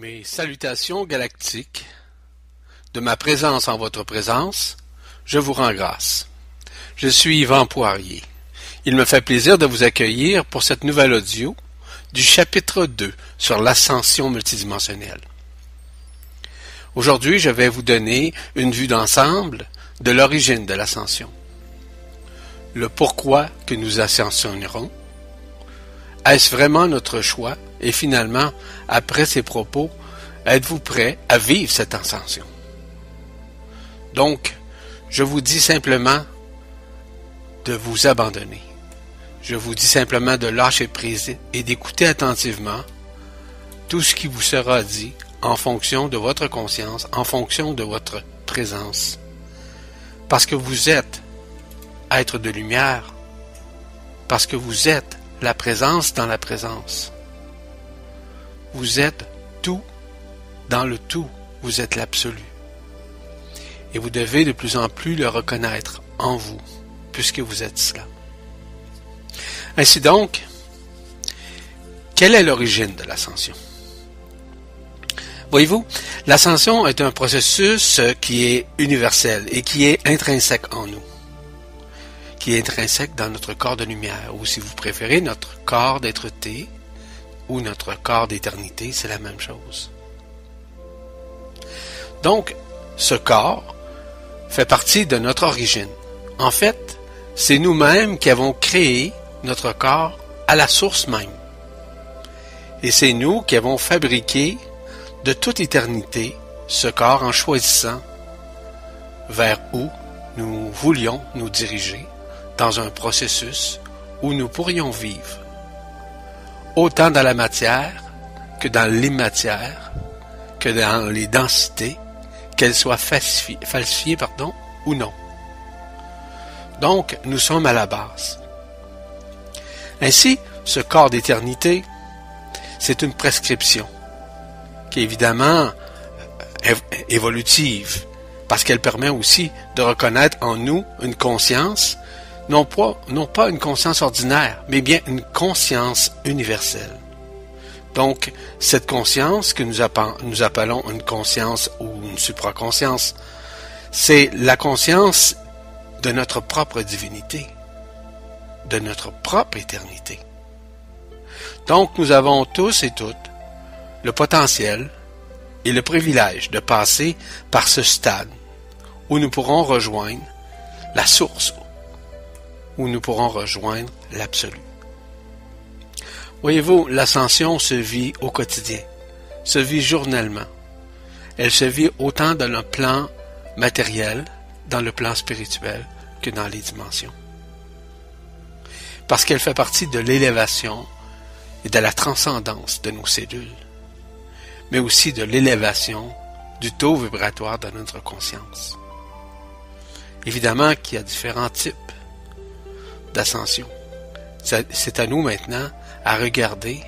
Mes salutations galactiques, de ma présence en votre présence, je vous rends grâce. Je suis Yvan Poirier. Il me fait plaisir de vous accueillir pour cette nouvelle audio du chapitre 2 sur l'ascension multidimensionnelle. Aujourd'hui, je vais vous donner une vue d'ensemble de l'origine de l'ascension, le pourquoi que nous ascensionnerons, est-ce vraiment notre choix? Et finalement, après ces propos, êtes-vous prêt à vivre cette ascension? Donc, je vous dis simplement de vous abandonner. Je vous dis simplement de lâcher prise et d'écouter attentivement tout ce qui vous sera dit en fonction de votre conscience, en fonction de votre présence. Parce que vous êtes être de lumière, parce que vous êtes la présence dans la présence. Vous êtes tout dans le tout. Vous êtes l'absolu. Et vous devez de plus en plus le reconnaître en vous, puisque vous êtes cela. Ainsi donc, quelle est l'origine de l'ascension? Voyez-vous, l'ascension est un processus qui est universel et qui est intrinsèque en nous qui est intrinsèque dans notre corps de lumière, ou si vous préférez, notre corps d'être-té, ou notre corps d'éternité, c'est la même chose. Donc, ce corps fait partie de notre origine. En fait, c'est nous-mêmes qui avons créé notre corps à la source même. Et c'est nous qui avons fabriqué de toute éternité ce corps en choisissant vers où nous voulions nous diriger dans un processus où nous pourrions vivre, autant dans la matière que dans l'immatière, que dans les densités, qu'elles soient falsifiées, pardon, ou non. Donc, nous sommes à la base. Ainsi, ce corps d'éternité, c'est une prescription qui est évidemment évolutive, parce qu'elle permet aussi de reconnaître en nous une conscience non pas, non pas une conscience ordinaire, mais bien une conscience universelle. Donc, cette conscience que nous, appelons une conscience ou une supraconscience, c'est la conscience de notre propre divinité, de notre propre éternité. Donc, nous avons tous et toutes le potentiel et le privilège de passer par ce stade où nous pourrons rejoindre la source où nous pourrons rejoindre l'absolu. Voyez-vous, l'ascension se vit au quotidien, se vit journellement. Elle se vit autant dans le plan matériel, dans le plan spirituel, que dans les dimensions. Parce qu'elle fait partie de l'élévation et de la transcendance de nos cellules, mais aussi de l'élévation du taux vibratoire de notre conscience. Évidemment qu'il y a différents types d'ascension. C'est à nous maintenant à regarder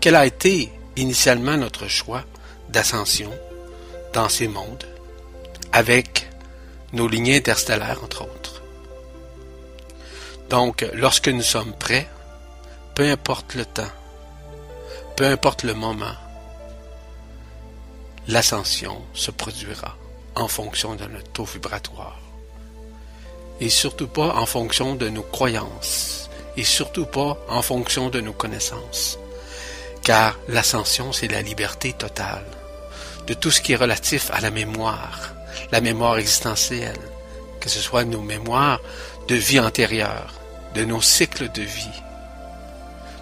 quel a été initialement notre choix d'ascension dans ces mondes, avec nos lignées interstellaires, entre autres. Donc, lorsque nous sommes prêts, peu importe le temps, peu importe le moment, l'ascension se produira en fonction de notre taux vibratoire et surtout pas en fonction de nos croyances, et surtout pas en fonction de nos connaissances. Car l'ascension, c'est la liberté totale. De tout ce qui est relatif à la mémoire, la mémoire existentielle, que ce soit nos mémoires de vie antérieure, de nos cycles de vie.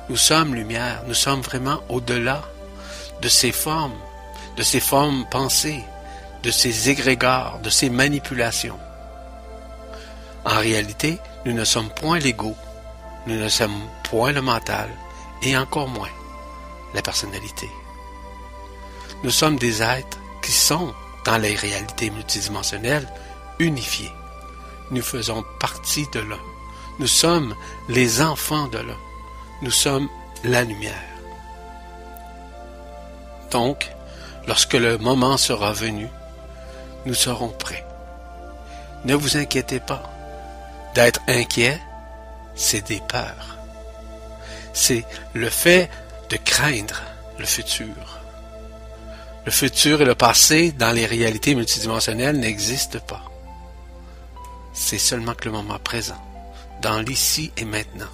Nous sommes lumière, nous sommes vraiment au-delà de ces formes, de ces formes pensées, de ces égrégores, de ces manipulations. En réalité, nous ne sommes point l'ego, nous ne sommes point le mental, et encore moins la personnalité. Nous sommes des êtres qui sont, dans les réalités multidimensionnelles, unifiés. Nous faisons partie de l'un. Nous sommes les enfants de l'un. Nous sommes la lumière. Donc, lorsque le moment sera venu, nous serons prêts. Ne vous inquiétez pas. D'être inquiet, c'est des peurs. C'est le fait de craindre le futur. Le futur et le passé dans les réalités multidimensionnelles n'existent pas. C'est seulement que le moment présent, dans l'ici et maintenant.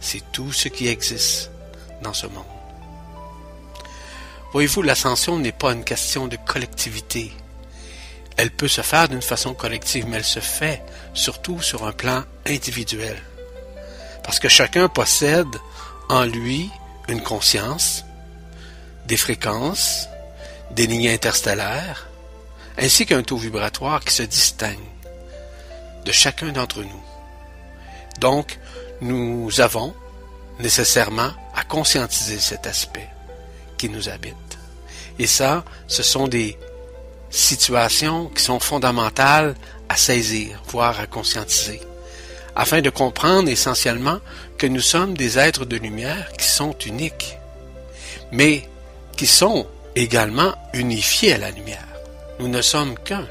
C'est tout ce qui existe dans ce monde. Voyez-vous, l'ascension n'est pas une question de collectivité. Elle peut se faire d'une façon collective, mais elle se fait surtout sur un plan individuel. Parce que chacun possède en lui une conscience, des fréquences, des lignes interstellaires, ainsi qu'un taux vibratoire qui se distingue de chacun d'entre nous. Donc, nous avons nécessairement à conscientiser cet aspect qui nous habite. Et ça, ce sont des situations qui sont fondamentales à saisir, voire à conscientiser, afin de comprendre essentiellement que nous sommes des êtres de lumière qui sont uniques, mais qui sont également unifiés à la lumière. Nous ne sommes qu'un.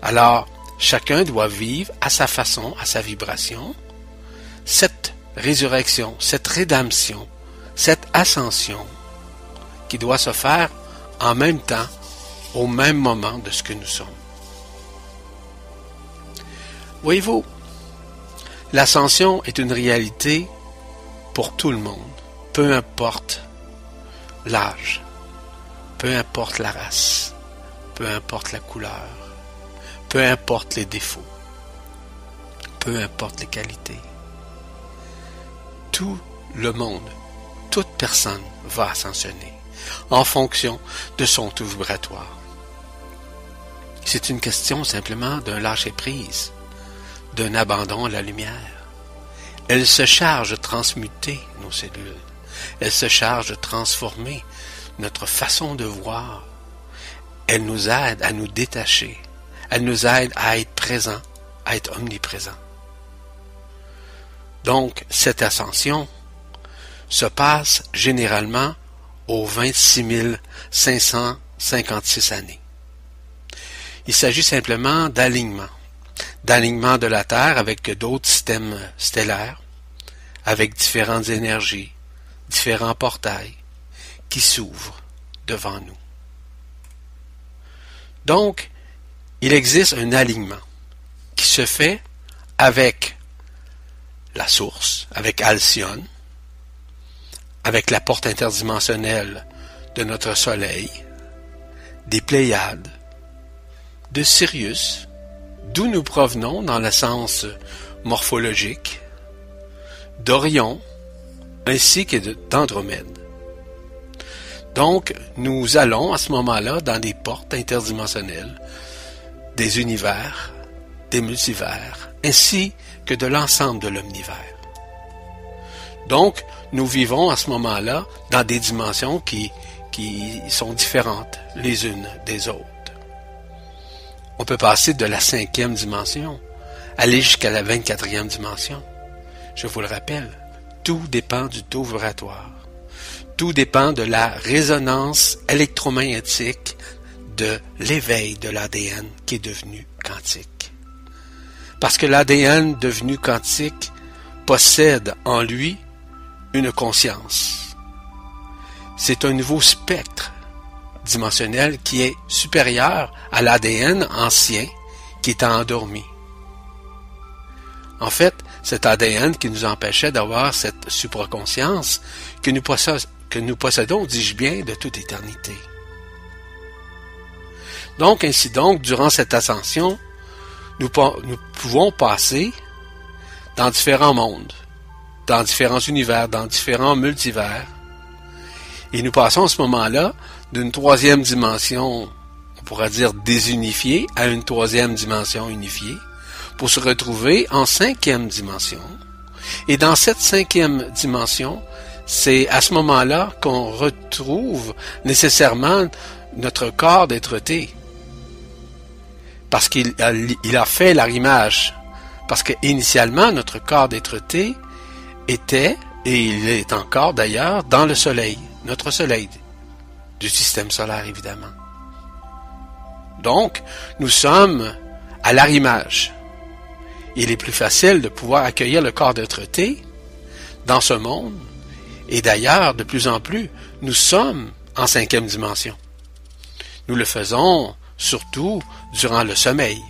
Alors, chacun doit vivre à sa façon, à sa vibration, cette résurrection, cette rédemption, cette ascension qui doit se faire en même temps, au même moment de ce que nous sommes. Voyez-vous, l'ascension est une réalité pour tout le monde, peu importe l'âge, peu importe la race, peu importe la couleur, peu importe les défauts, peu importe les qualités. Tout le monde, toute personne va ascensionner en fonction de son taux vibratoire. C'est une question simplement d'un lâcher-prise, d'un abandon à la lumière. Elle se charge de transmuter nos cellules. Elle se charge de transformer notre façon de voir. Elle nous aide à nous détacher. Elle nous aide à être présent, à être omniprésent. Donc, cette ascension se passe généralement aux 26 556 années. Il s'agit simplement d'alignement, d'alignement de la Terre avec d'autres systèmes stellaires, avec différentes énergies, différents portails qui s'ouvrent devant nous. Donc, il existe un alignement qui se fait avec la source, avec Alcyone, avec la porte interdimensionnelle de notre Soleil, des Pléiades, de Sirius, d'où nous provenons dans le sens morphologique, d'Orion, ainsi que d'Andromède. Donc, nous allons à ce moment-là dans des portes interdimensionnelles, des univers, des multivers, ainsi que de l'ensemble de l'omnivers. Donc, nous vivons à ce moment-là dans des dimensions qui, qui sont différentes les unes des autres. On peut passer de la cinquième dimension, aller jusqu'à la vingt-quatrième dimension. Je vous le rappelle, tout dépend du taux vibratoire. Tout dépend de la résonance électromagnétique de l'éveil de l'ADN qui est devenu quantique. Parce que l'ADN devenu quantique possède en lui une conscience. C'est un nouveau spectre dimensionnel qui est supérieur à l'ADN ancien qui est endormi. En fait, cet ADN qui nous empêchait d'avoir cette supraconscience que nous, possédons, que nous possédons, dis-je bien, de toute éternité. Donc, ainsi donc, durant cette ascension, nous, nous pouvons passer dans différents mondes, dans différents univers, dans différents multivers. Et nous passons à ce moment-là d'une troisième dimension, on pourra dire désunifiée, à une troisième dimension unifiée, pour se retrouver en cinquième dimension. Et dans cette cinquième dimension, c'est à ce moment-là qu'on retrouve nécessairement notre corps d'être-té. Parce qu'il a, fait l'arrimage. Parce que initialement, notre corps d'être-té était, et il est encore d'ailleurs, dans le Soleil, notre Soleil, du système solaire évidemment. Donc, nous sommes à l'arrimage. Il est plus facile de pouvoir accueillir le corps d'être T dans ce monde, et d'ailleurs, de plus en plus, nous sommes en cinquième dimension. Nous le faisons surtout durant le sommeil,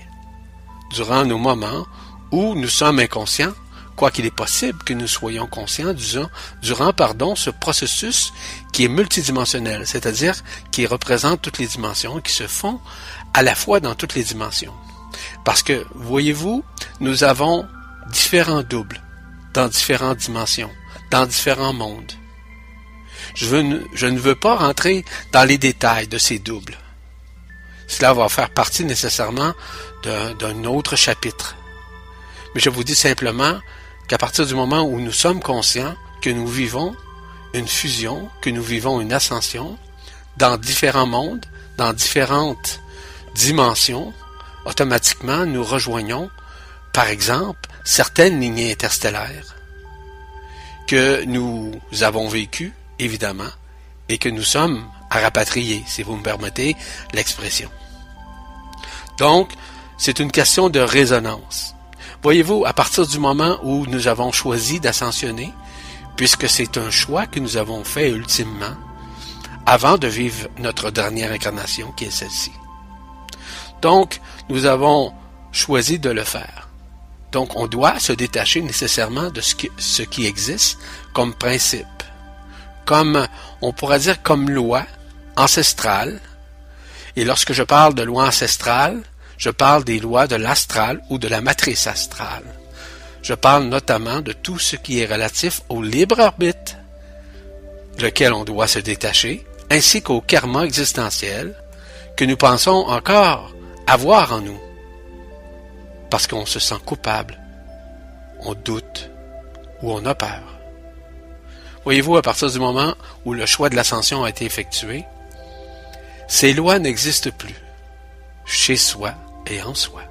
durant nos moments où nous sommes inconscients, quoiqu'il est possible que nous soyons conscients durant, durant pardon, ce processus qui est multidimensionnel, c'est-à-dire qui représente toutes les dimensions, qui se font à la fois dans toutes les dimensions. Parce que, voyez-vous, nous avons différents doubles dans différentes dimensions, dans différents mondes. Je, ne veux pas rentrer dans les détails de ces doubles. Cela va faire partie nécessairement d'un autre chapitre. Mais je vous dis simplement qu'à partir du moment où nous sommes conscients que nous vivons une fusion, que nous vivons une ascension dans différents mondes, dans différentes dimensions, automatiquement nous rejoignons, par exemple, certaines lignées interstellaires que nous avons vécues, évidemment, et que nous sommes à rapatrier, si vous me permettez l'expression. Donc, c'est une question de résonance. Voyez-vous, à partir du moment où nous avons choisi d'ascensionner, puisque c'est un choix que nous avons fait ultimement, avant de vivre notre dernière incarnation qui est celle-ci. Donc, nous avons choisi de le faire. Donc, on doit se détacher nécessairement de ce qui, existe comme principe, comme, on pourrait dire, comme loi ancestrale. Et lorsque je parle de loi ancestrale, je parle des lois de l'astral ou de la matrice astrale. Je parle notamment de tout ce qui est relatif au libre arbitre, lequel on doit se détacher, ainsi qu'au karma existentiel que nous pensons encore avoir en nous, parce qu'on se sent coupable, on doute ou on a peur. Voyez-vous, à partir du moment où le choix de l'ascension a été effectué, ces lois n'existent plus chez soi et en soi.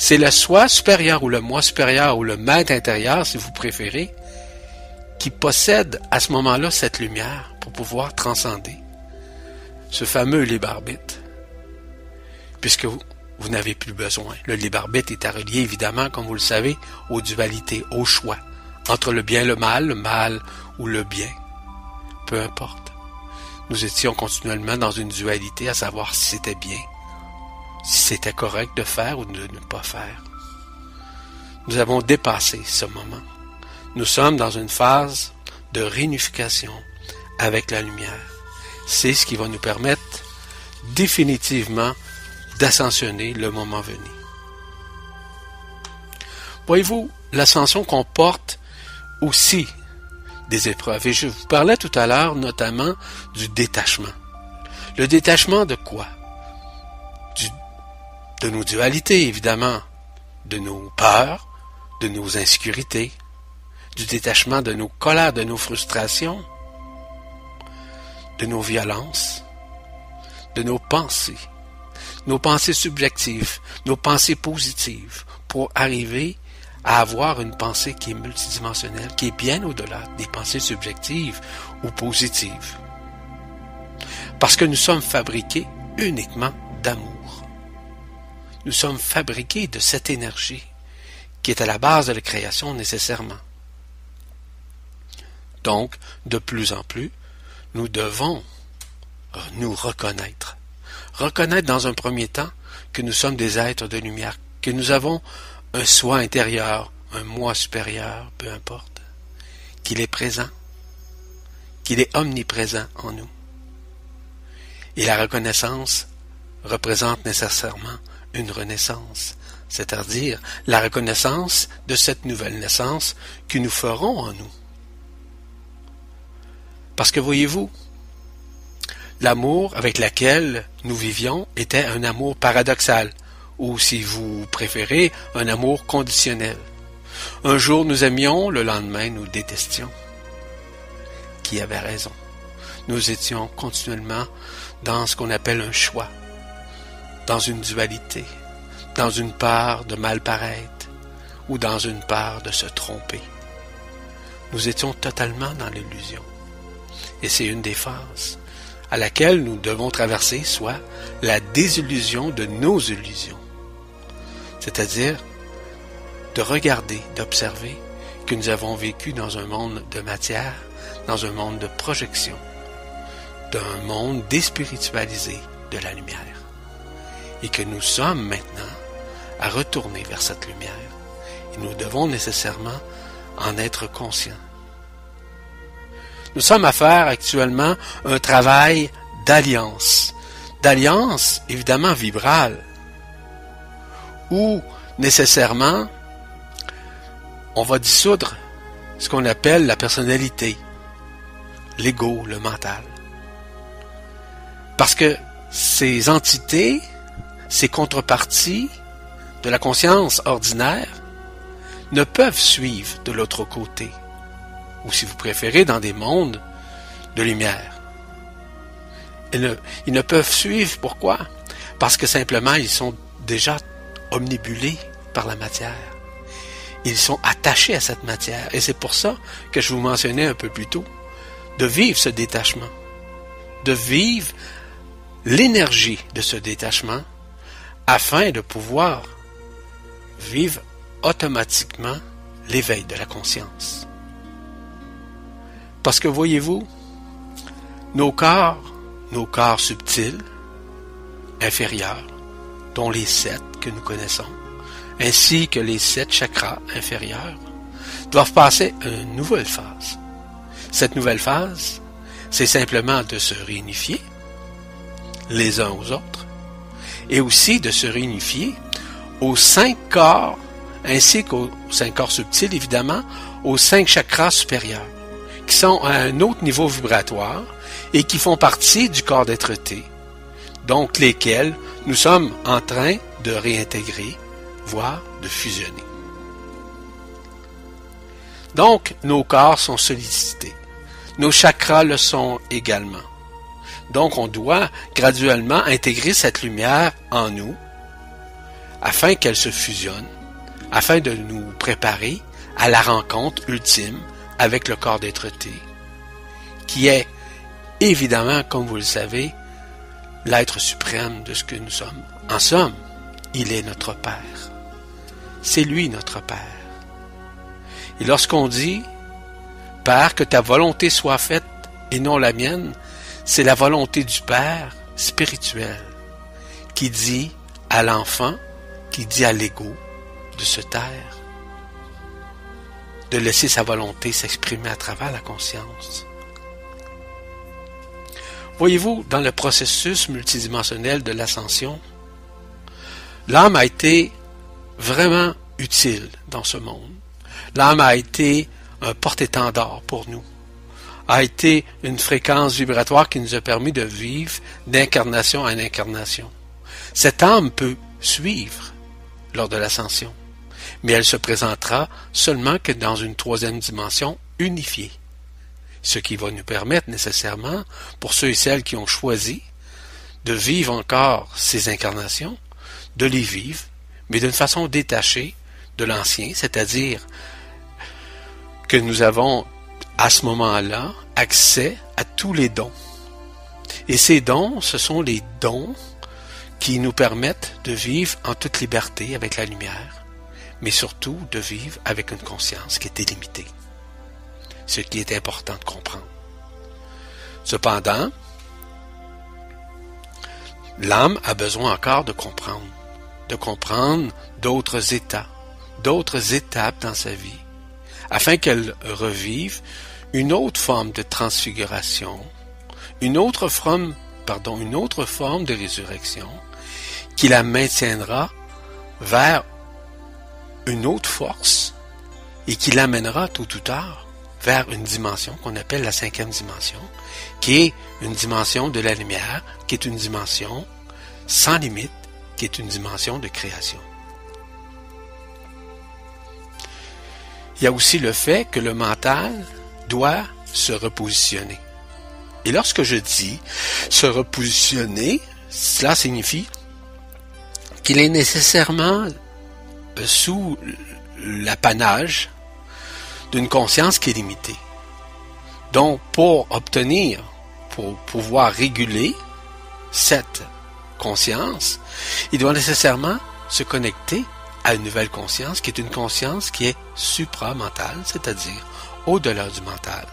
C'est le soi supérieur ou le moi supérieur ou le maître intérieur, si vous préférez, qui possède à ce moment-là cette lumière pour pouvoir transcender ce fameux libre arbitre. Puisque vous, n'avez plus besoin. Le libre arbitre est à relier, évidemment, comme vous le savez, aux dualités, au choix, entre le bien et le mal, le mal ou le bien. Peu importe. Nous étions continuellement dans une dualité à savoir si c'était bien si c'était correct de faire ou de ne pas faire. Nous avons dépassé ce moment. Nous sommes dans une phase de réunification avec la lumière. C'est ce qui va nous permettre définitivement d'ascensionner le moment venu. Voyez-vous, l'ascension comporte aussi des épreuves. Et je vous parlais tout à l'heure notamment du détachement. Le détachement de quoi? De nos dualités, évidemment, de nos peurs, de nos insécurités, du détachement de nos colères, de nos frustrations, de nos violences, de nos pensées, nos pensées subjectives, nos pensées positives, pour arriver à avoir une pensée qui est multidimensionnelle, qui est bien au-delà des pensées subjectives ou positives. Parce que nous sommes fabriqués uniquement d'amour. Nous sommes fabriqués de cette énergie qui est à la base de la création nécessairement. Donc, de plus en plus, nous devons nous reconnaître. Reconnaître dans un premier temps que nous sommes des êtres de lumière, que nous avons un soi intérieur, un moi supérieur, peu importe, qu'il est présent, qu'il est omniprésent en nous. Et la reconnaissance représente nécessairement une renaissance, c'est-à-dire la reconnaissance de cette nouvelle naissance que nous ferons en nous. Parce que voyez-vous, l'amour avec lequel nous vivions était un amour paradoxal, ou si vous préférez, un amour conditionnel. Un jour nous aimions, le lendemain nous détestions. Qui avait raison? Nous étions continuellement dans ce qu'on appelle un choix, dans une dualité, dans une part de mal paraître ou dans une part de se tromper. Nous étions totalement dans l'illusion. Et c'est une des phases à laquelle nous devons traverser, soit la désillusion de nos illusions. C'est-à-dire de regarder, d'observer que nous avons vécu dans un monde de matière, dans un monde de projection, d'un monde déspiritualisé, de la lumière. Et que nous sommes maintenant à retourner vers cette lumière. Et nous devons nécessairement en être conscients. Nous sommes à faire actuellement un travail d'alliance. D'alliance, évidemment, vibrale. Où, nécessairement, on va dissoudre ce qu'on appelle la personnalité, l'ego, le mental. Parce que ces entités, ces contreparties de la conscience ordinaire ne peuvent suivre de l'autre côté, ou si vous préférez, dans des mondes de lumière. Ils ne, peuvent suivre, pourquoi? Parce que simplement, ils sont déjà omnibulés par la matière. Ils sont attachés à cette matière. Et c'est pour ça que je vous mentionnais un peu plus tôt, de vivre ce détachement, de vivre l'énergie de ce détachement, afin de pouvoir vivre automatiquement l'éveil de la conscience. Parce que voyez-vous, nos corps, nos corps subtils, inférieurs, dont les sept que nous connaissons, ainsi que les sept chakras inférieurs, doivent passer une nouvelle phase. Cette nouvelle phase, c'est simplement de se réunifier les uns aux autres, et aussi de se réunifier aux cinq corps, ainsi qu'aux cinq corps subtils, évidemment, aux cinq chakras supérieurs, qui sont à un autre niveau vibratoire et qui font partie du corps d'être-té, donc lesquels nous sommes en train de réintégrer, voire de fusionner. Donc, nos corps sont sollicités. Nos chakras le sont également. Donc, on doit graduellement intégrer cette lumière en nous afin qu'elle se fusionne, afin de nous préparer à la rencontre ultime avec le corps d'être-té, qui est évidemment, comme vous le savez, l'être suprême de ce que nous sommes. En somme, il est notre Père. C'est lui notre Père. Et lorsqu'on dit, Père, que ta volonté soit faite et non la mienne, c'est la volonté du Père spirituel qui dit à l'enfant, qui dit à l'ego de se taire, de laisser sa volonté s'exprimer à travers la conscience. Voyez-vous, dans le processus multidimensionnel de l'ascension, l'âme a été vraiment utile dans ce monde. L'âme a été un porte-étendard pour nous, a été une fréquence vibratoire qui nous a permis de vivre d'incarnation en incarnation. Cette âme peut suivre lors de l'ascension, mais elle se présentera seulement que dans une troisième dimension unifiée, ce qui va nous permettre nécessairement, pour ceux et celles qui ont choisi de vivre encore ces incarnations, de les vivre, mais d'une façon détachée de l'ancien, c'est-à-dire que nous avons à ce moment-là accès à tous les dons. Et ces dons, ce sont les dons qui nous permettent de vivre en toute liberté avec la lumière, mais surtout de vivre avec une conscience qui est illimitée. Ce qui est important de comprendre. Cependant, l'âme a besoin encore de comprendre, de comprendre d'autres états, d'autres étapes dans sa vie, afin qu'elle revive une autre forme de transfiguration, une autre forme, pardon, une autre forme de résurrection, qui la maintiendra vers une autre force et qui l'amènera tôt ou tard vers une dimension qu'on appelle la cinquième dimension, qui est une dimension de la lumière, qui est une dimension sans limite, qui est une dimension de création. Il y a aussi le fait que le mental doit se repositionner. Et lorsque je dis se repositionner, cela signifie qu'il est nécessairement euh, sous l'apanage d'une conscience qui est limitée. Donc, pour obtenir, pour pouvoir réguler cette conscience, il doit nécessairement se connecter à une nouvelle conscience qui est une conscience qui est supramentale, c'est-à-dire au-delà du mental.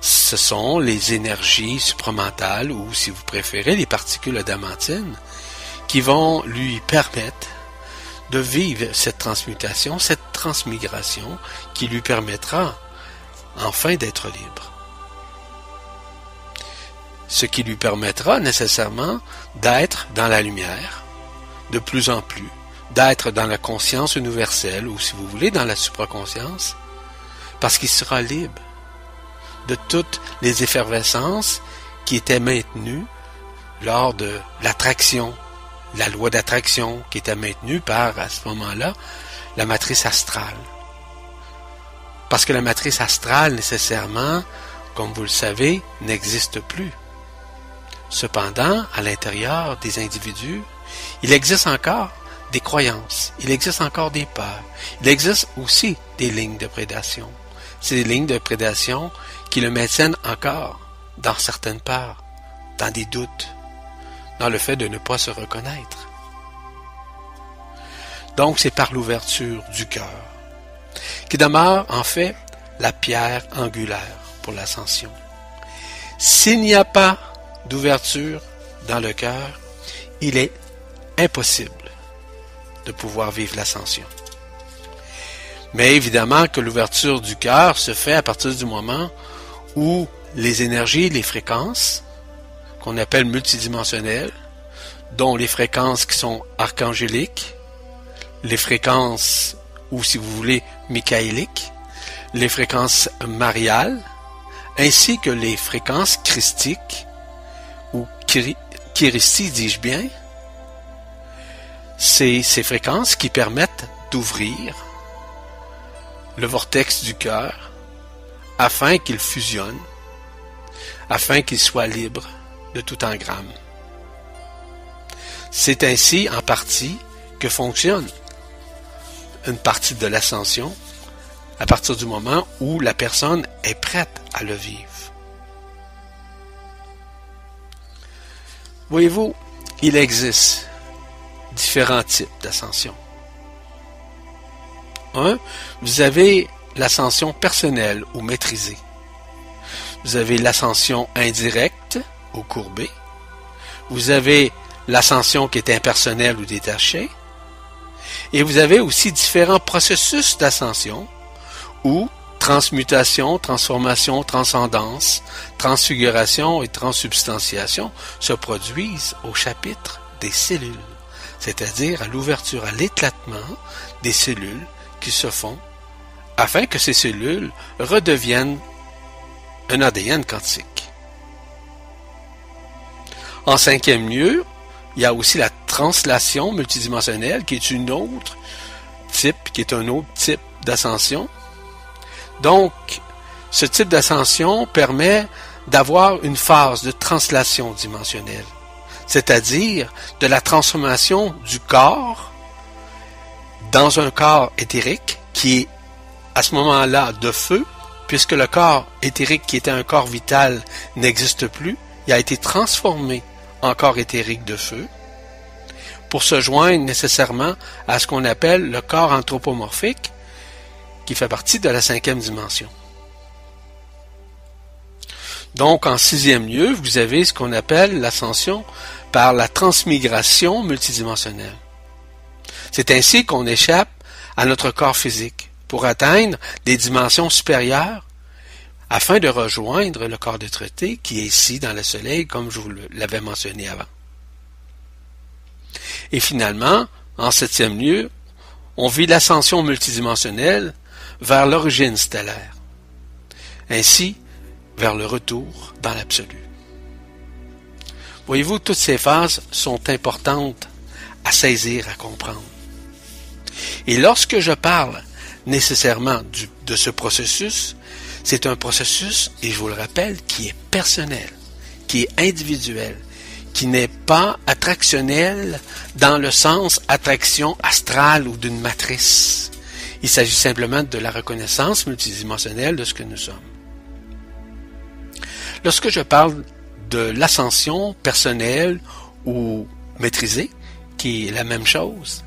ce sont les énergies supramentales ou, si vous préférez, les particules adamantines qui vont lui permettre de vivre cette transmutation, cette transmigration qui lui permettra enfin d'être libre. Ce qui lui permettra nécessairement d'être dans la lumière de plus en plus, d'être dans la conscience universelle ou si vous voulez dans la supraconscience, parce qu'il sera libre de toutes les effervescences qui étaient maintenues lors de l'attraction, la loi d'attraction qui était maintenue par, à ce moment-là, la matrice astrale. Parce que la matrice astrale, nécessairement, comme vous le savez, n'existe plus. Cependant, à l'intérieur des individus, il existe encore des croyances, il existe encore des peurs, il existe aussi des lignes de prédation. Ces lignes de prédation qui le maintiennent encore dans certaines peurs, dans des doutes, dans le fait de ne pas se reconnaître. Donc c'est par l'ouverture du cœur qui demeure en fait la pierre angulaire pour l'ascension. S'il n'y a pas d'ouverture dans le cœur, il est impossible de pouvoir vivre l'ascension. Mais évidemment que l'ouverture du cœur se fait à partir du moment où les énergies, les fréquences, qu'on appelle multidimensionnelles, dont les fréquences qui sont archangéliques, les fréquences, ou si vous voulez, michaéliques, les fréquences mariales, ainsi que les fréquences christiques, ou kiristi, dis-je bien, c'est ces fréquences qui permettent d'ouvrir le vortex du cœur afin qu'il fusionne, afin qu'il soit libre de tout engramme. C'est ainsi en partie que fonctionne une partie de l'ascension à partir du moment où la personne est prête à le vivre. Voyez-vous, il existe différents types d'ascension. Un, vous avez l'ascension personnelle ou maîtrisée. Vous avez l'ascension indirecte ou courbée. Vous avez l'ascension qui est impersonnelle ou détachée. Et vous avez aussi différents processus d'ascension ou transmutation, transformation, transcendance, transfiguration et transsubstantiation se produisent au chapitre des cellules c'est-à-dire à, l'ouverture, à l'éclatement des cellules qui se font, afin que ces cellules redeviennent un ADN quantique. En cinquième lieu, il y a aussi la translation multidimensionnelle qui est une autre type, qui est un autre type d'ascension. Donc, ce type d'ascension permet d'avoir une phase de translation dimensionnelle c'est-à-dire de la transformation du corps dans un corps éthérique qui est à ce moment-là de feu, puisque le corps éthérique qui était un corps vital n'existe plus, il a été transformé en corps éthérique de feu pour se joindre nécessairement à ce qu'on appelle le corps anthropomorphique qui fait partie de la cinquième dimension. Donc, en sixième lieu, vous avez ce qu'on appelle l'ascension par la transmigration multidimensionnelle. C'est ainsi qu'on échappe à notre corps physique pour atteindre des dimensions supérieures afin de rejoindre le corps de traité qui est ici dans le soleil comme je vous l'avais mentionné avant. Et finalement, en septième lieu, on vit l'ascension multidimensionnelle vers l'origine stellaire. Ainsi, vers le retour dans l'absolu. Voyez-vous, toutes ces phases sont importantes à saisir, à comprendre. Et lorsque je parle nécessairement de ce processus, c'est un processus, et je vous le rappelle, qui est personnel, qui est individuel, qui n'est pas attractionnel dans le sens attraction astrale ou d'une matrice. Il s'agit simplement de la reconnaissance multidimensionnelle de ce que nous sommes. Lorsque je parle de l'ascension personnelle ou maîtrisée, qui est la même chose,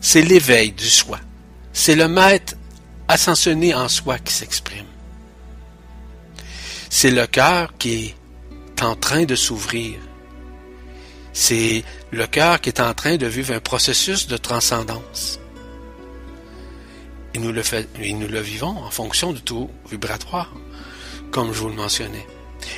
c'est l'éveil du soi. C'est le maître ascensionné en soi qui s'exprime. C'est le cœur qui est en train de s'ouvrir. C'est le cœur qui est en train de vivre un processus de transcendance. Et nous le, vivons en fonction du taux vibratoire, comme je vous le mentionnais.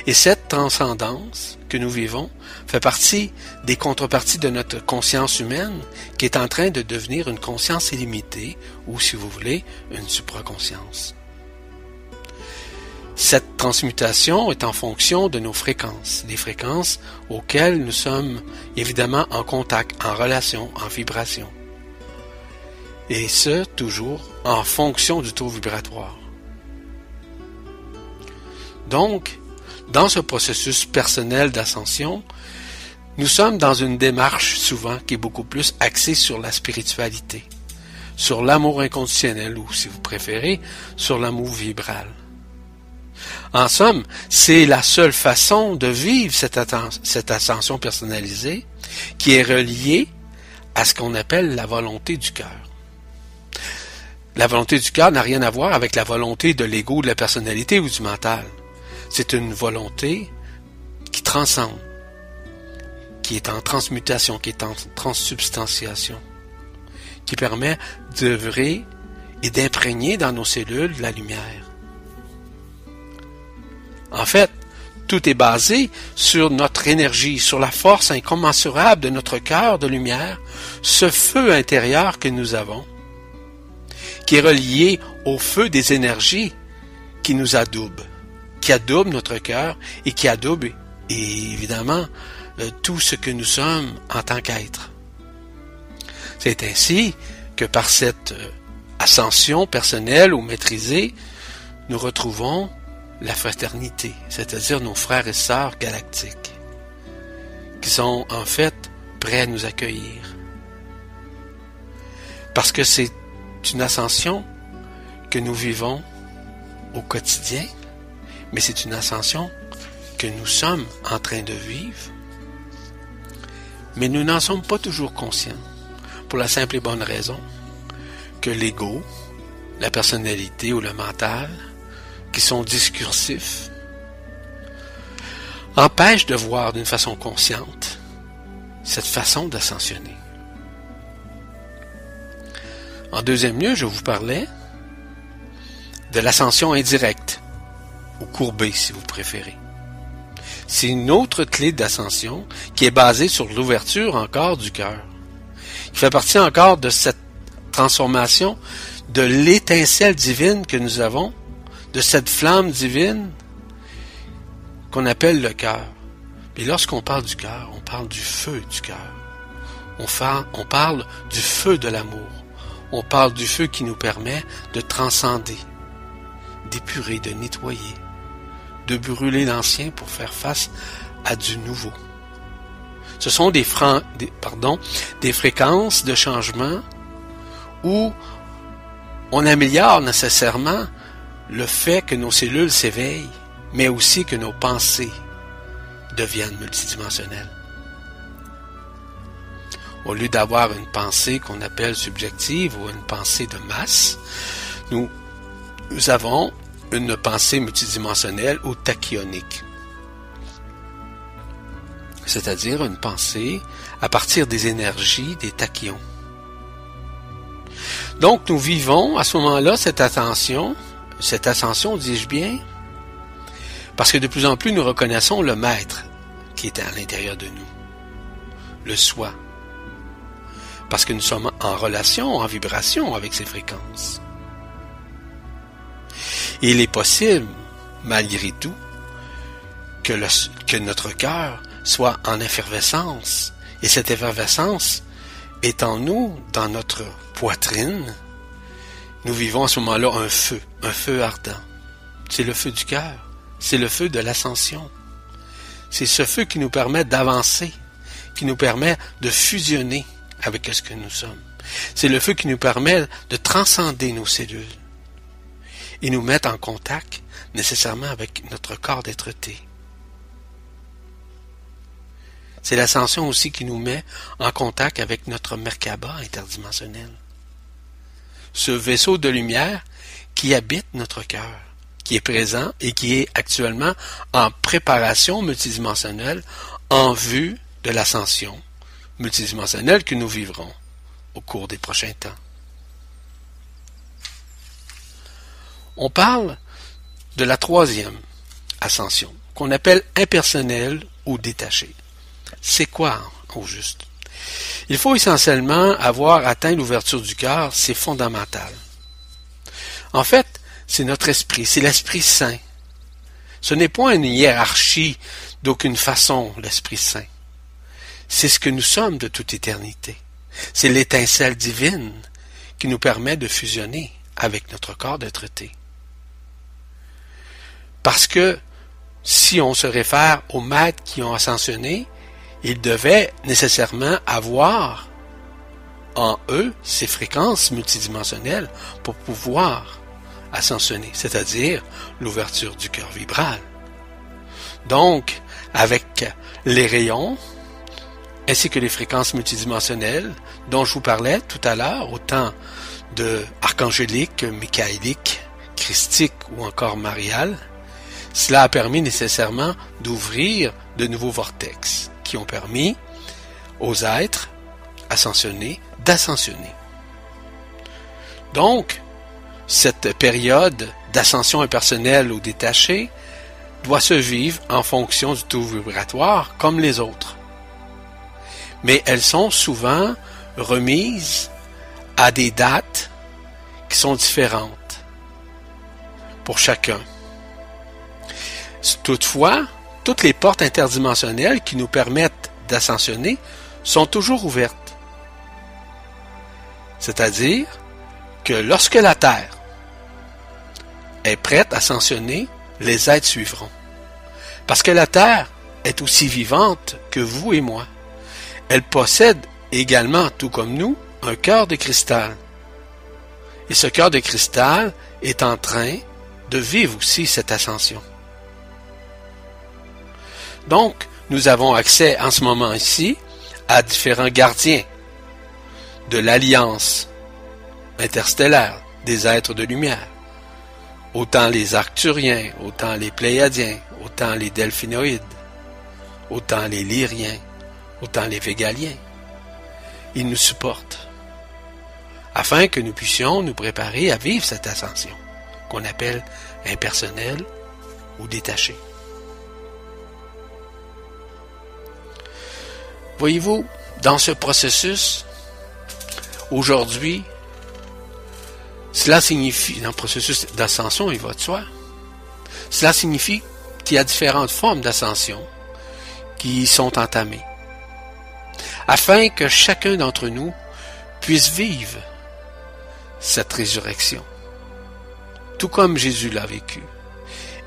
Et cette transcendance que nous vivons fait partie des contreparties de notre conscience humaine qui est en train de devenir une conscience illimitée ou, si vous voulez, une supraconscience. Cette transmutation est en fonction de nos fréquences, des fréquences auxquelles nous sommes évidemment en contact, en relation, en vibration. Et ce, toujours en fonction du taux vibratoire. Donc, dans ce processus personnel d'ascension, nous sommes dans une démarche souvent qui est beaucoup plus axée sur la spiritualité, sur l'amour inconditionnel ou, si vous préférez, sur l'amour vibral. En somme, c'est la seule façon de vivre cette, ascension personnalisée qui est reliée à ce qu'on appelle la volonté du cœur. La volonté du cœur n'a rien à voir avec la volonté de l'ego, de la personnalité ou du mental. C'est une volonté qui transcende, qui est en transmutation, qui est en transsubstantiation, qui permet d'œuvrer et d'imprégner dans nos cellules la lumière. En fait, tout est basé sur notre énergie, sur la force incommensurable de notre cœur de lumière, ce feu intérieur que nous avons, qui est relié au feu des énergies qui nous adoubent qui adoube notre cœur et qui adoube évidemment euh, tout ce que nous sommes en tant qu'être. C'est ainsi que par cette euh, ascension personnelle ou maîtrisée, nous retrouvons la fraternité, c'est-à-dire nos frères et sœurs galactiques, qui sont en fait prêts à nous accueillir. Parce que c'est une ascension que nous vivons au quotidien, mais c'est une ascension que nous sommes en train de vivre. Mais nous n'en sommes pas toujours conscients, pour la simple et bonne raison que l'ego, la personnalité ou le mental, qui sont discursifs, empêchent de voir d'une façon consciente cette façon d'ascensionner. En deuxième lieu, je vous parlais de l'ascension indirecte, ou courbé si vous préférez. C'est une autre clé d'ascension qui est basée sur l'ouverture encore du cœur, qui fait partie encore de cette transformation de l'étincelle divine que nous avons, de cette flamme divine qu'on appelle le cœur. Et lorsqu'on parle du cœur, on parle du feu du cœur. On parle du feu de l'amour. On parle du feu qui nous permet de transcender, d'épurer, de nettoyer, de brûler l'ancien pour faire face à du nouveau. Ce sont des, pardon, des fréquences de changement où on améliore nécessairement le fait que nos cellules s'éveillent, mais aussi que nos pensées deviennent multidimensionnelles. Au lieu d'avoir une pensée qu'on appelle subjective ou une pensée de masse, nous, nous avons une pensée multidimensionnelle ou tachyonique. C'est-à-dire une pensée à partir des énergies des tachyons. Donc nous vivons à ce moment-là cette attention, cette ascension, dis-je bien, parce que de plus en plus nous reconnaissons le maître qui est à l'intérieur de nous, le soi, parce que nous sommes en relation, en vibration avec ces fréquences il est possible, malgré tout, que, notre cœur soit en effervescence. Et cette effervescence est en nous, dans notre poitrine. Nous vivons à ce moment-là un feu, un feu ardent. C'est le feu du cœur. C'est le feu de l'ascension. C'est ce feu qui nous permet d'avancer, qui nous permet de fusionner avec ce que nous sommes. C'est le feu qui nous permet de transcender nos cellules et nous mettre en contact nécessairement avec notre corps d'être-té. C'est l'ascension aussi qui nous met en contact avec notre Merkaba interdimensionnel. Ce vaisseau de lumière qui habite notre cœur, qui est présent et qui est actuellement en préparation multidimensionnelle en vue de l'ascension multidimensionnelle que nous vivrons au cours des prochains temps. On parle de la troisième ascension, qu'on appelle impersonnelle ou détachée. C'est quoi, au juste? Il faut essentiellement avoir atteint l'ouverture du cœur, c'est fondamental. En fait, c'est notre esprit, c'est l'Esprit Saint. Ce n'est pas une hiérarchie d'aucune façon, l'Esprit Saint. C'est ce que nous sommes de toute éternité. C'est l'étincelle divine qui nous permet de fusionner avec notre corps d'être-té. Parce que si on se réfère aux maîtres qui ont ascensionné, ils devaient nécessairement avoir en eux ces fréquences multidimensionnelles pour pouvoir ascensionner, c'est-à-dire l'ouverture du cœur vibral. Donc, avec les rayons, ainsi que les fréquences multidimensionnelles dont je vous parlais tout à l'heure, autant de archangélique, michaélique, christique ou encore marial, cela a permis nécessairement d'ouvrir de nouveaux vortex qui ont permis aux êtres ascensionnés d'ascensionner. Donc, cette période d'ascension impersonnelle ou détachée doit se vivre en fonction du taux vibratoire comme les autres. Mais elles sont souvent remises à des dates qui sont différentes pour chacun. Toutefois, toutes les portes interdimensionnelles qui nous permettent d'ascensionner sont toujours ouvertes. C'est-à-dire que lorsque la Terre est prête à ascensionner, les êtres suivront. Parce que la Terre est aussi vivante que vous et moi. Elle possède également, tout comme nous, un cœur de cristal. Et ce cœur de cristal est en train de vivre aussi cette ascension. Donc, nous avons accès en ce moment ici à différents gardiens de l'alliance interstellaire des êtres de lumière. Autant les Arcturiens, autant les Pléiadiens, autant les Delphinoïdes, autant les Lyriens, autant les Végaliens. Ils nous supportent afin que nous puissions nous préparer à vivre cette ascension qu'on appelle impersonnelle ou détachée. Voyez-vous, dans ce processus, aujourd'hui, cela signifie, dans le processus d'ascension, il va de soi, cela signifie qu'il y a différentes formes d'ascension qui sont entamées, afin que chacun d'entre nous puisse vivre cette résurrection, tout comme Jésus l'a vécu.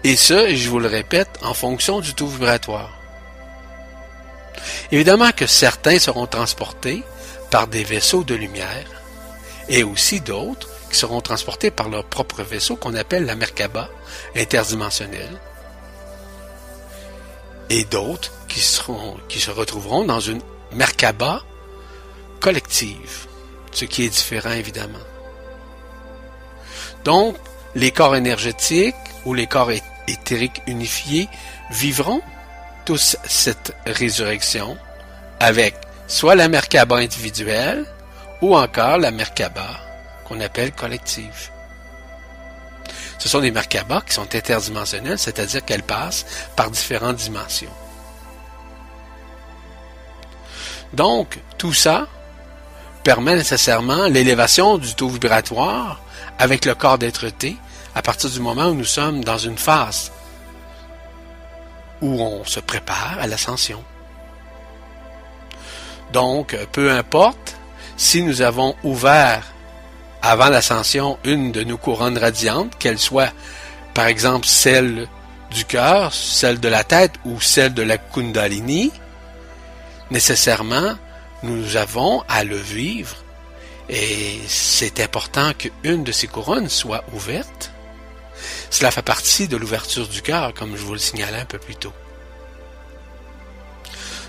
Et ce, je vous le répète, en fonction du taux vibratoire. Évidemment que certains seront transportés par des vaisseaux de lumière et aussi d'autres qui seront transportés par leur propre vaisseau qu'on appelle la Merkaba interdimensionnelle et d'autres qui, se retrouveront dans une Merkaba collective, ce qui est différent évidemment. Donc, les corps énergétiques ou les corps éthériques unifiés vivront tous cette résurrection avec soit la Merkaba individuelle ou encore la Merkaba qu'on appelle collective. Ce sont des Merkaba qui sont interdimensionnelles, c'est-à-dire qu'elles passent par différentes dimensions. Donc, tout ça permet nécessairement l'élévation du taux vibratoire avec le corps d'être-té à partir du moment où nous sommes dans une phase où on se prépare à l'ascension. Donc, peu importe si nous avons ouvert avant l'ascension une de nos couronnes radiantes, qu'elle soit par exemple celle du cœur, celle de la tête ou celle de la Kundalini, nécessairement nous avons à le vivre et c'est important qu'une de ces couronnes soit ouverte cela fait partie de l'ouverture du cœur, comme je vous le signalais un peu plus tôt.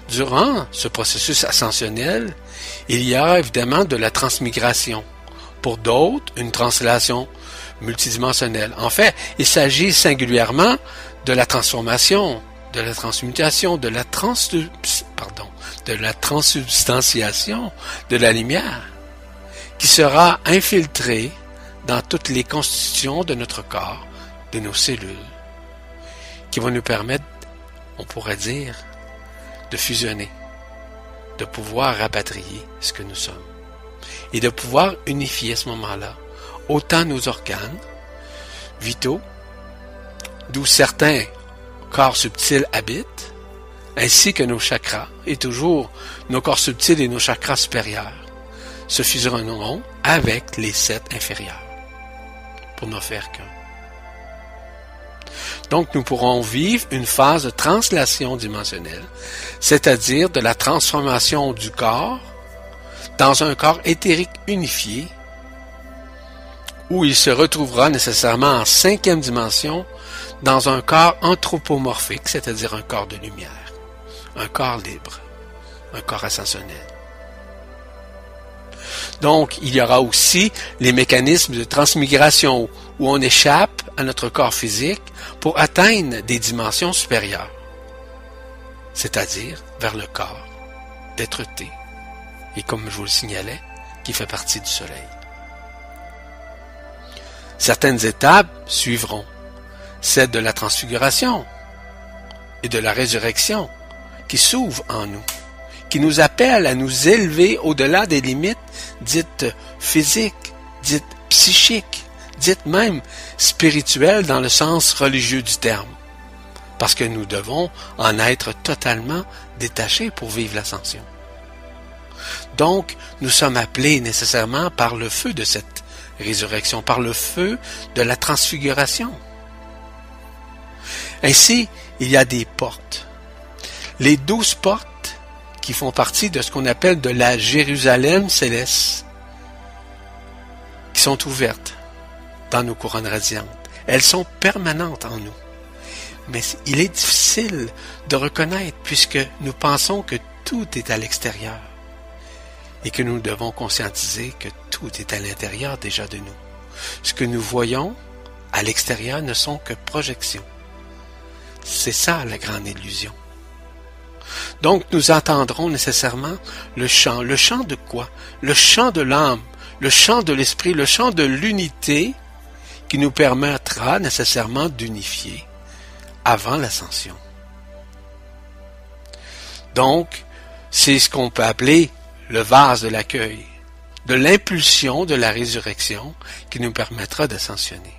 Durant ce processus ascensionnel, il y a évidemment de la transmigration. Pour d'autres, une translation multidimensionnelle. En fait, il s'agit singulièrement de la transformation, de la transmutation, de la trans, transubstantiation de la lumière qui sera infiltrée dans toutes les constitutions de notre corps, de nos cellules, qui vont nous permettre, on pourrait dire, de fusionner, de pouvoir rapatrier ce que nous sommes et de pouvoir unifier à ce moment-là autant nos organes vitaux, d'où certains corps subtils habitent, ainsi que nos chakras, et toujours nos corps subtils et nos chakras supérieurs se fusionneront avec les sept inférieurs, pour n'en faire qu'un. Donc nous pourrons vivre une phase de translation dimensionnelle, c'est-à-dire de la transformation du corps dans un corps éthérique unifié, où il se retrouvera nécessairement en cinquième dimension dans un corps anthropomorphique, c'est-à-dire un corps de lumière, un corps libre, un corps ascensionnel. Donc, il y aura aussi les mécanismes de transmigration où on échappe à notre corps physique pour atteindre des dimensions supérieures, c'est-à-dire vers le corps d'être-té, et comme je vous le signalais, qui fait partie du Soleil. Certaines étapes suivront, celle de la transfiguration et de la résurrection, qui s'ouvre en nous, qui nous appelle à nous élever au-delà des limites dites physiques, dites psychiques, dites même spirituelles dans le sens religieux du terme, parce que nous devons en être totalement détachés pour vivre l'ascension. Donc, nous sommes appelés nécessairement par le feu de cette résurrection, par le feu de la transfiguration. Ainsi, il y a des portes. Les douze portes qui font partie de ce qu'on appelle de la Jérusalem céleste, qui sont ouvertes dans nos couronnes radiantes. Elles sont permanentes en nous. Mais il est difficile de reconnaître puisque nous pensons que tout est à l'extérieur et que nous devons conscientiser que tout est à l'intérieur déjà de nous. Ce que nous voyons à l'extérieur ne sont que projections. C'est ça la grande illusion. Donc nous entendrons nécessairement le chant. Le chant de quoi? Le chant de l'âme, le chant de l'esprit, le chant de l'unité qui nous permettra nécessairement d'unifier avant l'ascension. Donc, c'est ce qu'on peut appeler le vase de l'accueil, de l'impulsion de la résurrection qui nous permettra d'ascensionner.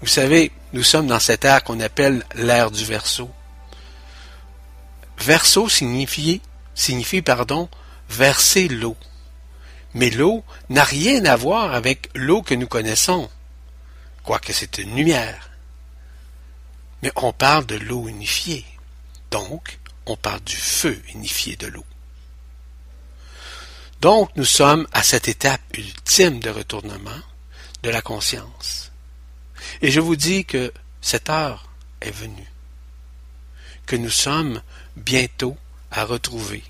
Vous savez, nous sommes dans cette ère qu'on appelle l'ère du verso. Verso signifie, signifie pardon, verser l'eau. Mais l'eau n'a rien à voir avec l'eau que nous connaissons, quoique c'est une lumière. Mais on parle de l'eau unifiée. Donc, on parle du feu unifié de l'eau. Donc, nous sommes à cette étape ultime de retournement de la conscience. Et je vous dis que cette heure est venue, que nous sommes bientôt à retrouver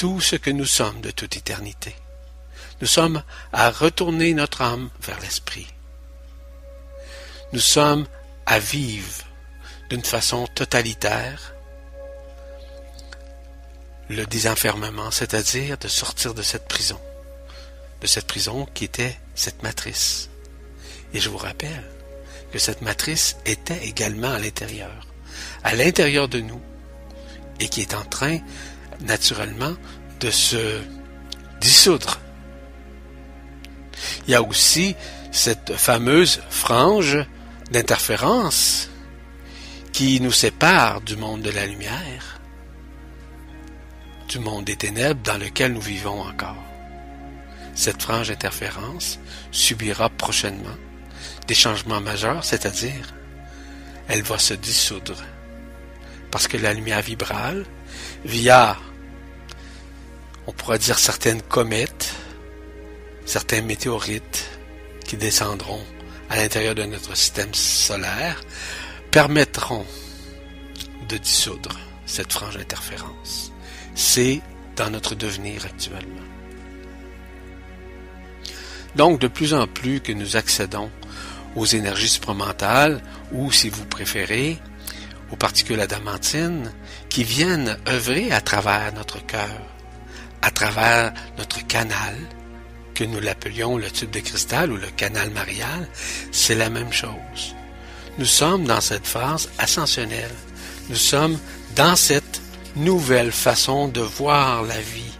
tout ce que nous sommes de toute éternité. Nous sommes à retourner notre âme vers l'esprit. Nous sommes à vivre d'une façon totalitaire le désenfermement, c'est-à-dire de sortir de cette prison, de cette prison qui était cette matrice. Et je vous rappelle que cette matrice était également à l'intérieur, à l'intérieur de nous, et qui est en train, naturellement, de se dissoudre. Il y a aussi cette fameuse frange d'interférence qui nous sépare du monde de la lumière, du monde des ténèbres dans lequel nous vivons encore. Cette frange d'interférence subira prochainement des changements majeurs, c'est-à-dire elle va se dissoudre. Parce que la lumière vibrale, via, on pourrait dire certaines comètes, certains météorites qui descendront à l'intérieur de notre système solaire, permettront de dissoudre cette frange d'interférence. C'est dans notre devenir actuellement. Donc, de plus en plus que nous accédons aux énergies supramentales, ou si vous préférez, aux particules adamantines, qui viennent œuvrer à travers notre cœur, à travers notre canal, que nous l'appelions le tube de cristal ou le canal marial, c'est la même chose. Nous sommes dans cette phase ascensionnelle. Nous sommes dans cette nouvelle façon de voir la vie.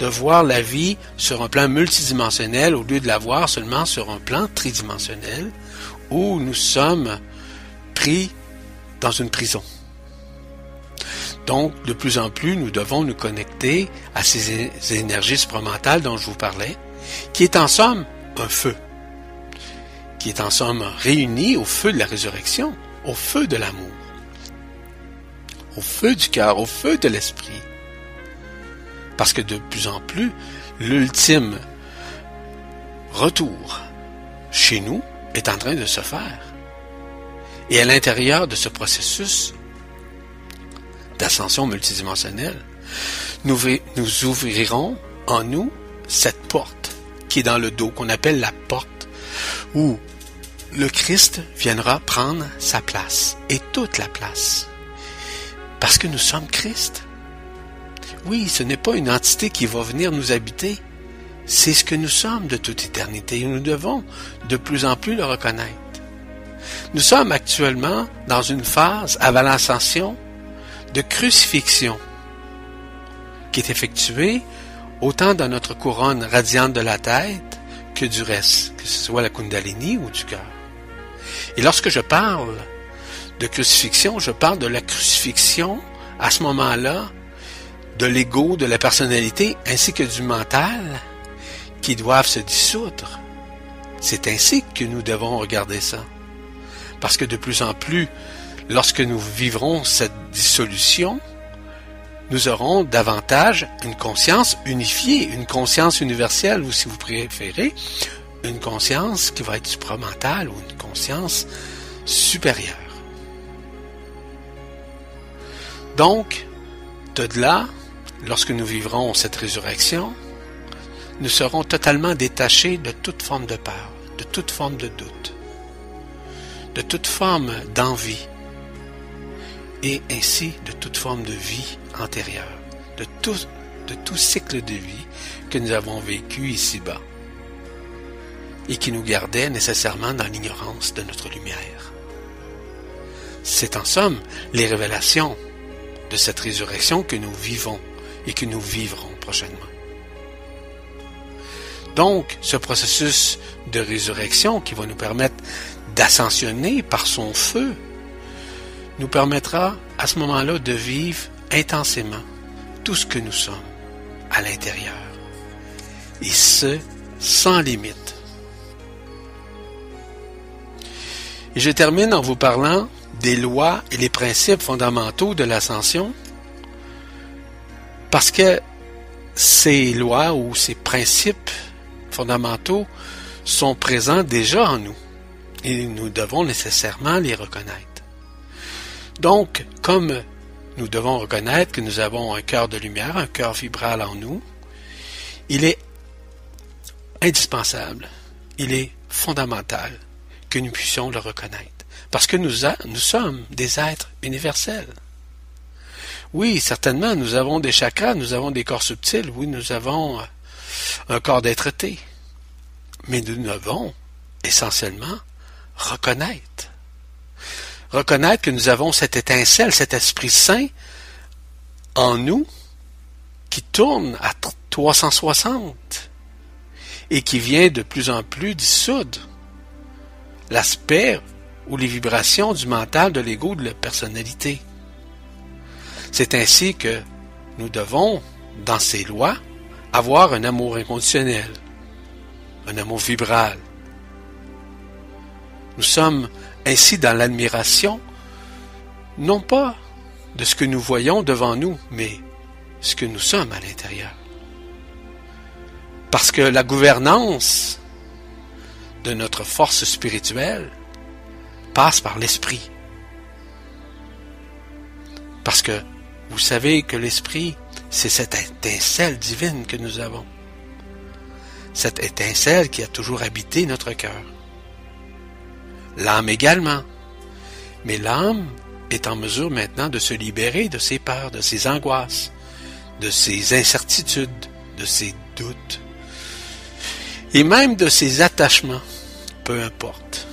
De voir la vie sur un plan multidimensionnel au lieu de la voir seulement sur un plan tridimensionnel où nous sommes pris dans une prison. Donc, de plus en plus, nous devons nous connecter à ces énergies supramentales dont je vous parlais, qui est en somme un feu, qui est en somme réuni au feu de la résurrection, au feu de l'amour, au feu du cœur, au feu de l'esprit. Parce que de plus en plus, l'ultime retour chez nous est en train de se faire. Et à l'intérieur de ce processus d'ascension multidimensionnelle, nous, nous ouvrirons en nous cette porte qui est dans le dos, qu'on appelle la porte, où le Christ viendra prendre sa place, et toute la place. Parce que nous sommes Christ. Oui, ce n'est pas une entité qui va venir nous habiter, c'est ce que nous sommes de toute éternité, et nous devons de plus en plus le reconnaître. Nous sommes actuellement dans une phase avant l'ascension de crucifixion qui est effectuée autant dans notre couronne radiante de la tête que du reste, que ce soit la Kundalini ou du cœur. Et lorsque je parle de crucifixion, je parle de la crucifixion à ce moment-là de l'ego, de la personnalité, ainsi que du mental, qui doivent se dissoudre. C'est ainsi que nous devons regarder ça. Parce que de plus en plus, lorsque nous vivrons cette dissolution, nous aurons davantage une conscience unifiée, une conscience universelle, ou si vous préférez, une conscience qui va être supramentale ou une conscience supérieure. Donc, de là, lorsque nous vivrons cette résurrection, nous serons totalement détachés de toute forme de peur, de toute forme de doute de toute forme d'envie et ainsi de toute forme de vie antérieure, de tout, cycle de vie que nous avons vécu ici-bas et qui nous gardait nécessairement dans l'ignorance de notre lumière. C'est en somme les révélations de cette résurrection que nous vivons et que nous vivrons prochainement. Donc, ce processus de résurrection qui va nous permettre d'ascensionner par son feu, nous permettra à ce moment-là de vivre intensément tout ce que nous sommes à l'intérieur. Et ce, sans limite. Et je termine en vous parlant des lois et les principes fondamentaux de l'ascension, parce que ces lois ou ces principes fondamentaux sont présents déjà en nous et nous devons nécessairement les reconnaître. Donc, comme nous devons reconnaître que nous avons un cœur de lumière, un cœur vibral en nous, il est indispensable, il est fondamental que nous puissions le reconnaître. Parce que nous, sommes des êtres universels. Oui, certainement, nous avons des chakras, nous avons des corps subtils, oui, nous avons un corps d'être Mais nous devons essentiellement reconnaître. Reconnaître que nous avons cette étincelle, cet Esprit Saint en nous qui tourne à 360 et qui vient de plus en plus dissoudre l'aspect ou les vibrations du mental, de l'ego, de la personnalité. C'est ainsi que nous devons, dans ces lois, avoir un amour inconditionnel, un amour vibral, nous sommes ainsi dans l'admiration, non pas de ce que nous voyons devant nous, mais ce que nous sommes à l'intérieur. Parce que la gouvernance de notre force spirituelle passe par l'esprit. Parce que vous savez que l'esprit, c'est cette étincelle divine que nous avons. cette étincelle qui a toujours habité notre cœur. L'âme également. Mais l'âme est en mesure maintenant de se libérer de ses peurs, de ses angoisses, de ses incertitudes, de ses doutes, et même de ses attachements, peu importe,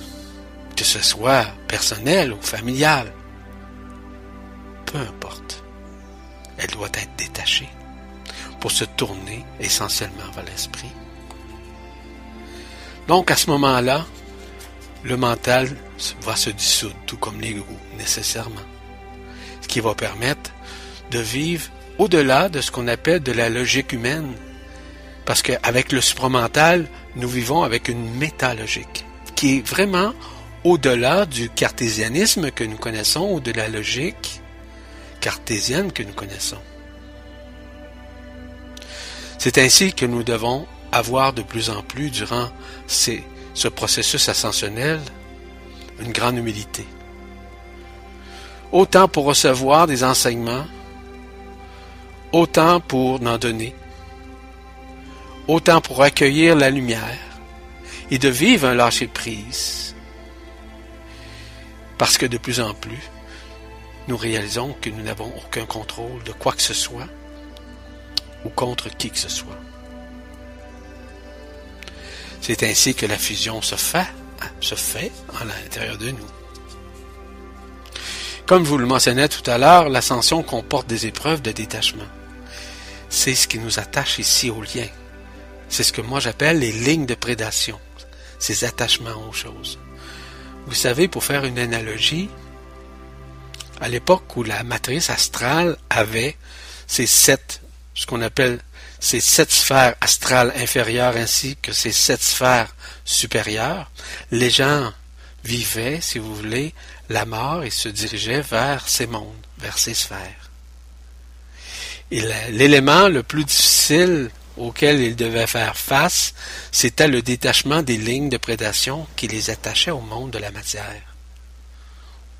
que ce soit personnel ou familial, peu importe, elle doit être détachée pour se tourner essentiellement vers l'esprit. Donc à ce moment-là, le mental va se dissoudre, tout comme l'ego, nécessairement. Ce qui va permettre de vivre au-delà de ce qu'on appelle de la logique humaine. Parce qu'avec le supramental, nous vivons avec une métalogique, qui est vraiment au-delà du cartésianisme que nous connaissons ou de la logique cartésienne que nous connaissons. C'est ainsi que nous devons avoir de plus en plus durant ces, ce processus ascensionnel une grande humilité. Autant pour recevoir des enseignements, autant pour en donner, autant pour accueillir la lumière et de vivre un lâcher-prise. Parce que de plus en plus, nous réalisons que nous n'avons aucun contrôle de quoi que ce soit ou contre qui que ce soit. C'est ainsi que la fusion se fait, se fait à l'intérieur de nous. Comme vous le mentionnais tout à l'heure, l'ascension comporte des épreuves de détachement. C'est ce qui nous attache ici au lien. C'est ce que moi j'appelle les lignes de prédation, ces attachements aux choses. Vous savez, pour faire une analogie, à l'époque où la matrice astrale avait ces sept, ce qu'on appelle ces sept sphères astrales inférieures ainsi que ces sept sphères supérieures, les gens vivaient, si vous voulez, la mort et se dirigeaient vers ces mondes, vers ces sphères. Et l'élément le plus difficile auquel ils devaient faire face, c'était le détachement des lignes de prédation qui les attachaient au monde de la matière,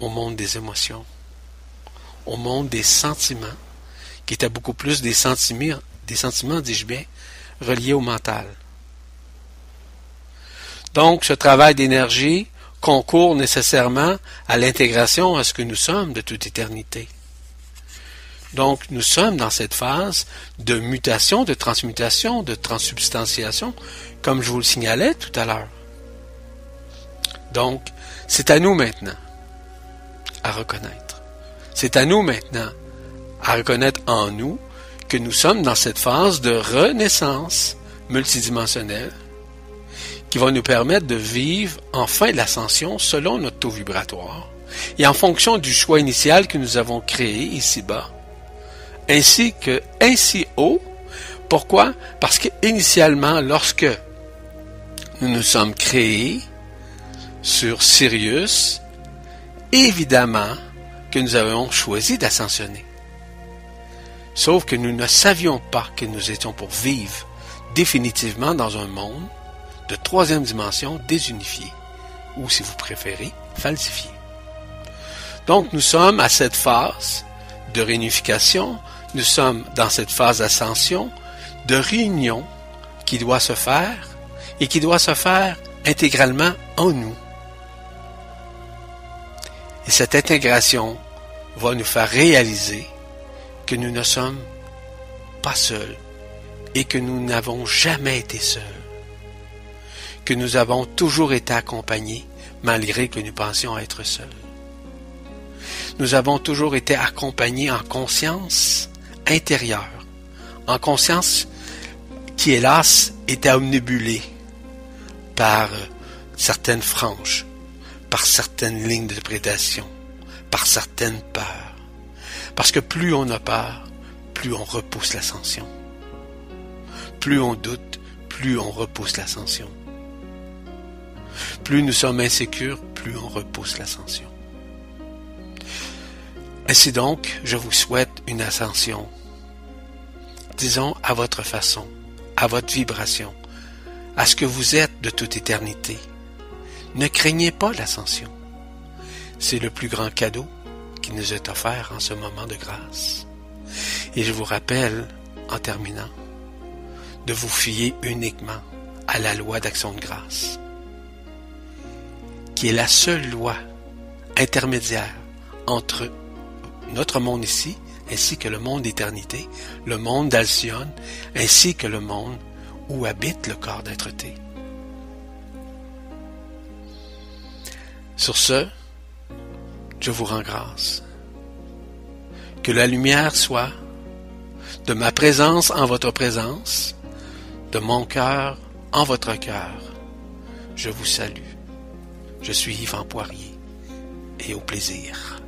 au monde des émotions, au monde des sentiments, qui était beaucoup plus des sentiments, des sentiments, dis-je bien, reliés au mental. Donc, ce travail d'énergie concourt nécessairement à l'intégration à ce que nous sommes de toute éternité. Donc, nous sommes dans cette phase de mutation, de transmutation, de transsubstantiation, comme je vous le signalais tout à l'heure. Donc, c'est à nous maintenant à reconnaître. C'est à nous maintenant à reconnaître en nous que nous sommes dans cette phase de renaissance multidimensionnelle qui va nous permettre de vivre enfin l'ascension selon notre taux vibratoire et en fonction du choix initial que nous avons créé ici-bas, ainsi que ainsi haut. Pourquoi? Parce qu'initialement, lorsque nous nous sommes créés sur Sirius, évidemment que nous avons choisi d'ascensionner. Sauf que nous ne savions pas que nous étions pour vivre définitivement dans un monde de troisième dimension désunifié, ou si vous préférez, falsifié. Donc nous sommes à cette phase de réunification, nous sommes dans cette phase d'ascension, de réunion qui doit se faire et qui doit se faire intégralement en nous. Et cette intégration va nous faire réaliser que nous ne sommes pas seuls et que nous n'avons jamais été seuls, que nous avons toujours été accompagnés malgré que nous pensions être seuls. Nous avons toujours été accompagnés en conscience intérieure, en conscience qui hélas était omnibulée par certaines franges, par certaines lignes de prédation, par certaines peurs parce que plus on a peur, plus on repousse l'ascension. Plus on doute, plus on repousse l'ascension. Plus nous sommes insécures, plus on repousse l'ascension. Ainsi donc, je vous souhaite une ascension, disons à votre façon, à votre vibration, à ce que vous êtes de toute éternité. Ne craignez pas l'ascension. C'est le plus grand cadeau nous est offert en ce moment de grâce. Et je vous rappelle, en terminant, de vous fier uniquement à la loi d'action de grâce, qui est la seule loi intermédiaire entre notre monde ici, ainsi que le monde d'éternité, le monde d'Alcyone, ainsi que le monde où habite le corps d'être-té. Sur ce, je vous rends grâce. Que la lumière soit de ma présence en votre présence, de mon cœur en votre cœur. Je vous salue. Je suis Yvan Poirier et au plaisir.